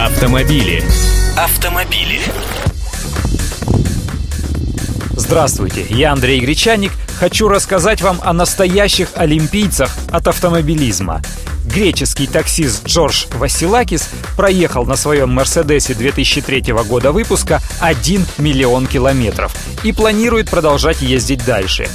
Автомобили. Автомобили. Здравствуйте, я Андрей Гречаник. Хочу рассказать вам о настоящих олимпийцах от автомобилизма. Греческий таксист Джордж Василакис проехал на своем Мерседесе 2003 года выпуска 1 миллион километров и планирует продолжать ездить дальше.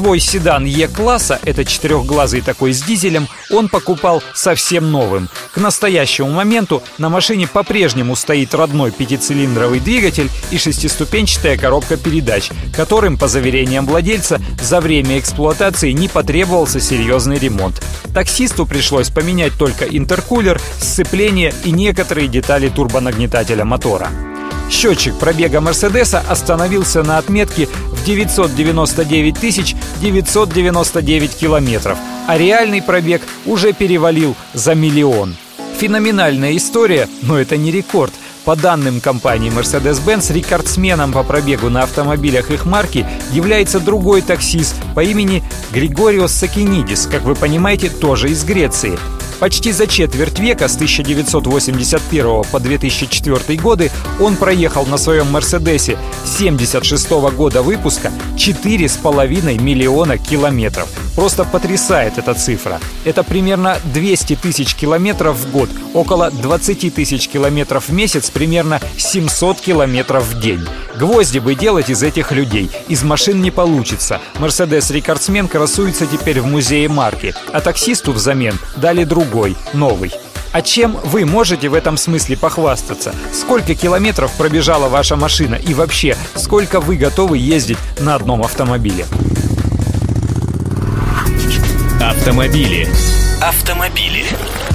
Свой седан Е-класса, это четырехглазый такой с дизелем, он покупал совсем новым. К настоящему моменту на машине по-прежнему стоит родной пятицилиндровый двигатель и шестиступенчатая коробка передач, которым, по заверениям владельца, за время эксплуатации не потребовался серьезный ремонт. Таксисту пришлось поменять только интеркулер, сцепление и некоторые детали турбонагнетателя мотора. Счетчик пробега Мерседеса остановился на отметке в 999 999 километров, а реальный пробег уже перевалил за миллион. Феноменальная история, но это не рекорд. По данным компании Mercedes-Benz, рекордсменом по пробегу на автомобилях их марки является другой таксист по имени Григориос Сакинидис, как вы понимаете, тоже из Греции. Почти за четверть века, с 1981 по 2004 годы, он проехал на своем «Мерседесе» 76 года выпуска 4,5 миллиона километров. Просто потрясает эта цифра. Это примерно 200 тысяч километров в год, около 20 тысяч километров в месяц, примерно 700 километров в день. Гвозди бы делать из этих людей. Из машин не получится. Мерседес-рекордсмен красуется теперь в музее марки, а таксисту взамен дали другой, новый. А чем вы можете в этом смысле похвастаться? Сколько километров пробежала ваша машина и вообще, сколько вы готовы ездить на одном автомобиле? Автомобили. Автомобили.